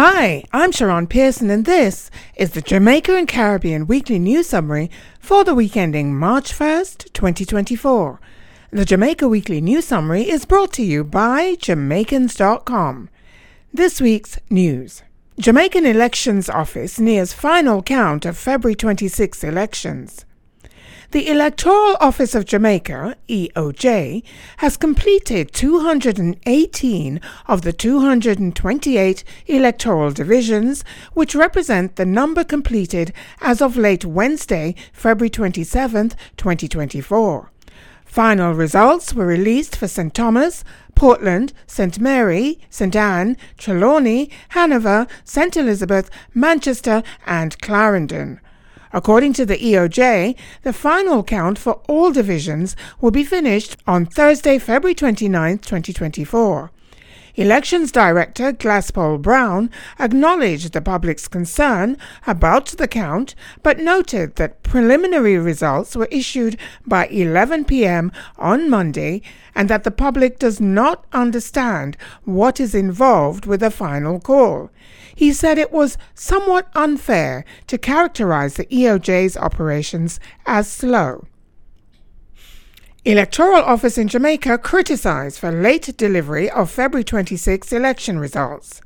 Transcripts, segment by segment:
Hi, I'm Sharon Pearson, and this is the Jamaica and Caribbean Weekly News Summary for the week ending March 1st, 2024. The Jamaica Weekly News Summary is brought to you by Jamaicans.com. This week's news Jamaican Elections Office nears final count of February 26 elections. The Electoral Office of Jamaica, EOJ, has completed 218 of the 228 electoral divisions, which represent the number completed as of late Wednesday, February 27, 2024. Final results were released for St. Thomas, Portland, St. Mary, St. Ann, Trelawny, Hanover, St. Elizabeth, Manchester, and Clarendon. According to the EOJ, the final count for all divisions will be finished on Thursday, February 29, 2024. Elections Director Glasspole Brown acknowledged the public's concern about the count, but noted that preliminary results were issued by 11 p.m. on Monday and that the public does not understand what is involved with the final call. He said it was somewhat unfair to characterize the EOJ's operations as slow. Electoral Office in Jamaica criticized for late delivery of February 26 election results.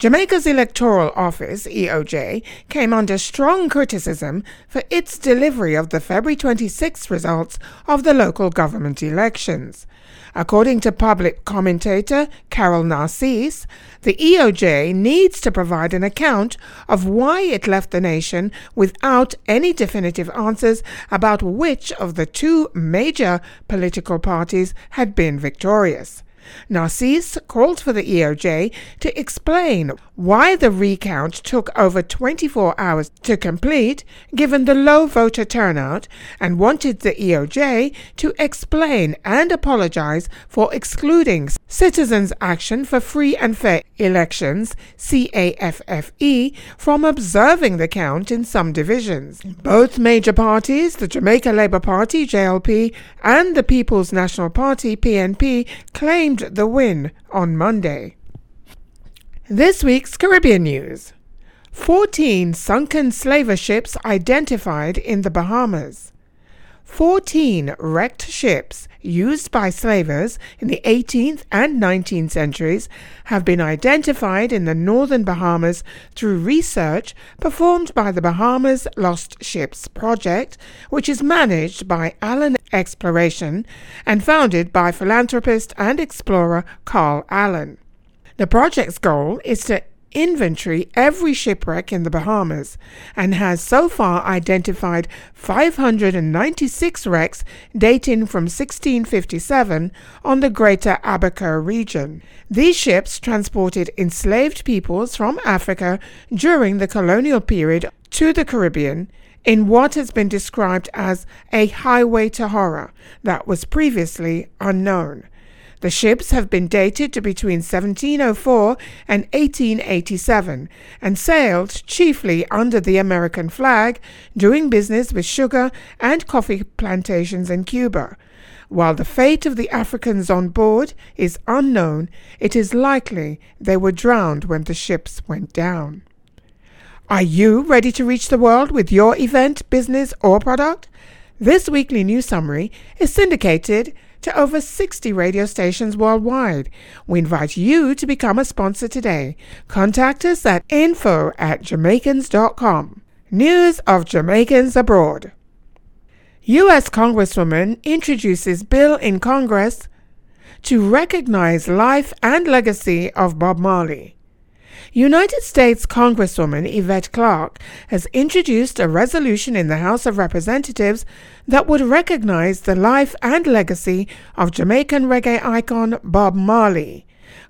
Jamaica's Electoral Office, EOJ, came under strong criticism for its delivery of the February 26 results of the local government elections. According to public commentator Carol Narcisse, the EOJ needs to provide an account of why it left the nation without any definitive answers about which of the two major political parties had been victorious. Narcisse called for the EOJ to explain why the recount took over 24 hours to complete given the low voter turnout and wanted the EOJ to explain and apologize for excluding Citizens Action for Free and Fair Elections CAFFE from observing the count in some divisions. Both major parties, the Jamaica Labour Party JLP and the People's National Party PNP claimed the win on Monday. This week's Caribbean news 14 sunken slaver ships identified in the Bahamas. 14 wrecked ships used by slavers in the 18th and 19th centuries have been identified in the northern Bahamas through research performed by the Bahamas Lost Ships Project, which is managed by Allen Exploration and founded by philanthropist and explorer Carl Allen. The project's goal is to inventory every shipwreck in the Bahamas and has so far identified 596 wrecks dating from 1657 on the Greater Abaco region. These ships transported enslaved peoples from Africa during the colonial period to the Caribbean in what has been described as a highway to horror that was previously unknown. The ships have been dated to between 1704 and 1887 and sailed chiefly under the American flag, doing business with sugar and coffee plantations in Cuba. While the fate of the Africans on board is unknown, it is likely they were drowned when the ships went down. Are you ready to reach the world with your event, business, or product? This weekly news summary is syndicated to over 60 radio stations worldwide. We invite you to become a sponsor today. Contact us at info at jamaicans.com. News of Jamaicans abroad. U.S. Congresswoman introduces bill in Congress to recognize life and legacy of Bob Marley. United States Congresswoman Yvette Clarke has introduced a resolution in the House of Representatives that would recognize the life and legacy of Jamaican reggae icon Bob Marley.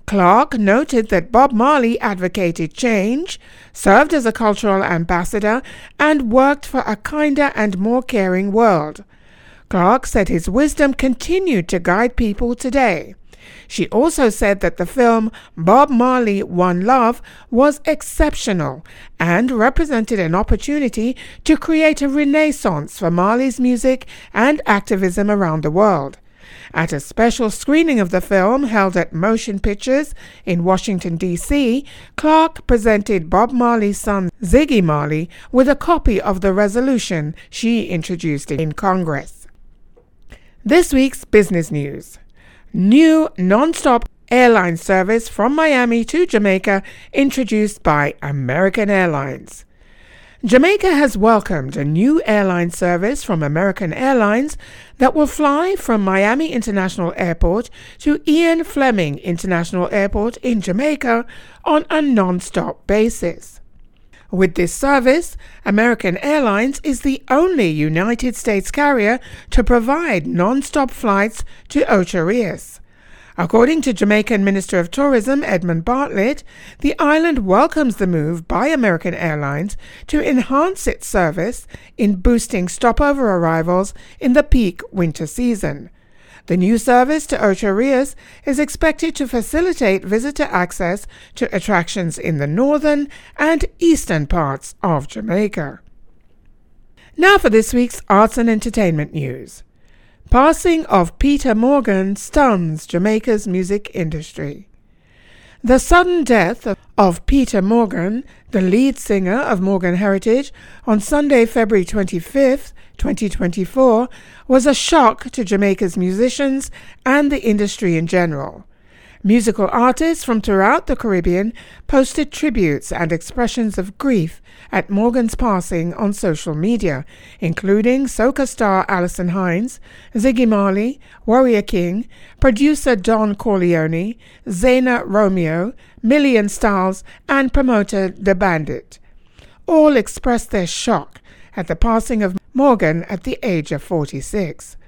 Clarke noted that Bob Marley advocated change, served as a cultural ambassador, and worked for a kinder and more caring world. Clarke said his wisdom continued to guide people today. She also said that the film Bob Marley One Love was exceptional and represented an opportunity to create a renaissance for Marley's music and activism around the world. At a special screening of the film held at Motion Pictures in Washington, D.C., Clarke presented Bob Marley's son Ziggy Marley with a copy of the resolution she introduced in Congress. This week's business news. New non-stop airline service from Miami to Jamaica introduced by American Airlines. Jamaica has welcomed a new airline service from American Airlines that will fly from Miami International Airport to Ian Fleming International Airport in Jamaica on a non stop basis. With this service, American Airlines is the only United States carrier to provide non stop flights to Ocho Rios. According to Jamaican Minister of Tourism Edmund Bartlett, the island welcomes the move by American Airlines to enhance its service in boosting stopover arrivals in the peak winter season. The new service to Ocho Rios is expected to facilitate visitor access to attractions in the northern and eastern parts of Jamaica. Now for this week's arts and entertainment news. Passing of Peter Morgan stuns Jamaica's music industry. The sudden death of Peter Morgan, the lead singer of Morgan Heritage, on Sunday, February 25th, 2024, was a shock to Jamaica's musicians and the industry in general. Musical artists from throughout the Caribbean posted tributes and expressions of grief at Morgan's passing on social media, including soca star Alison Hinds, Ziggy Marley, Warrior King, producer Don Corleon, Zena Romeo, Million Styles, and promoter The Bandit. All expressed their shock at the passing of Morgan at the age of 46.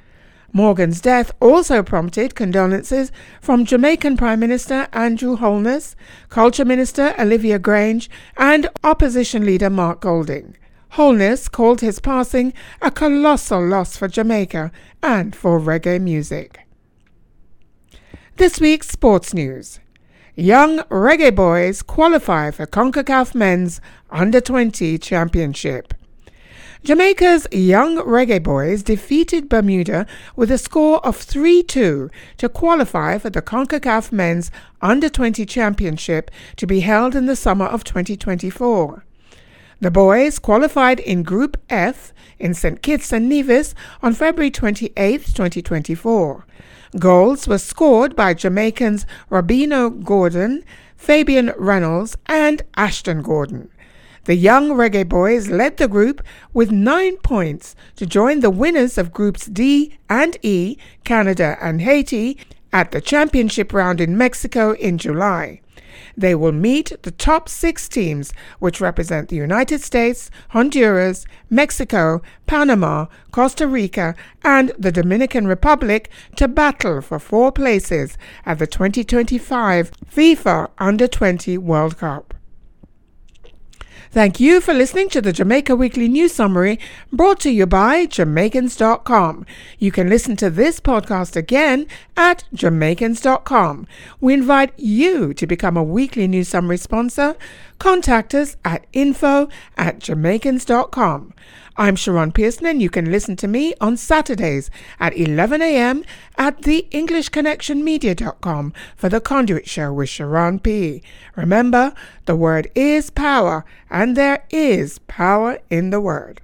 Morgan's death also prompted condolences from Jamaican Prime Minister Andrew Holness, Culture Minister Olivia Grange, and opposition leader Mark Golding. Holness called his passing a colossal loss for Jamaica and for reggae music. This week's sports news. Young reggae boys qualify for CONCACAF Men's Under 20 Championship. Jamaica's young reggae boys defeated Bermuda with a score of 3 2 to qualify for the CONCACAF Men's Under 20 Championship to be held in the summer of 2024. The boys qualified in Group F in St. Kitts and Nevis on February 28, 2024. Goals were scored by Jamaicans Robino Gordon, Fabian Reynolds, and Ashton Gordon. The young reggae boys led the group with nine points to join the winners of Groups D and E, Canada and Haiti, at the championship round in Mexico in July. They will meet the top six teams, which represent the United States, Honduras, Mexico, Panama, Costa Rica, and the Dominican Republic, to battle for four places at the 2025 FIFA Under 20 World Cup. Thank you for listening to the Jamaica Weekly News Summary brought to you by Jamaicans.com. You can listen to this podcast again at Jamaicans.com. We invite you to become a weekly news summary sponsor. Contact us at info at Jamaicans.com. I'm Sharon Pearson, and you can listen to me on Saturdays at 11 a.m. at theenglishconnectionmedia.com for the Conduit Show with Sharon P. Remember, the word is power, and there is power in the word.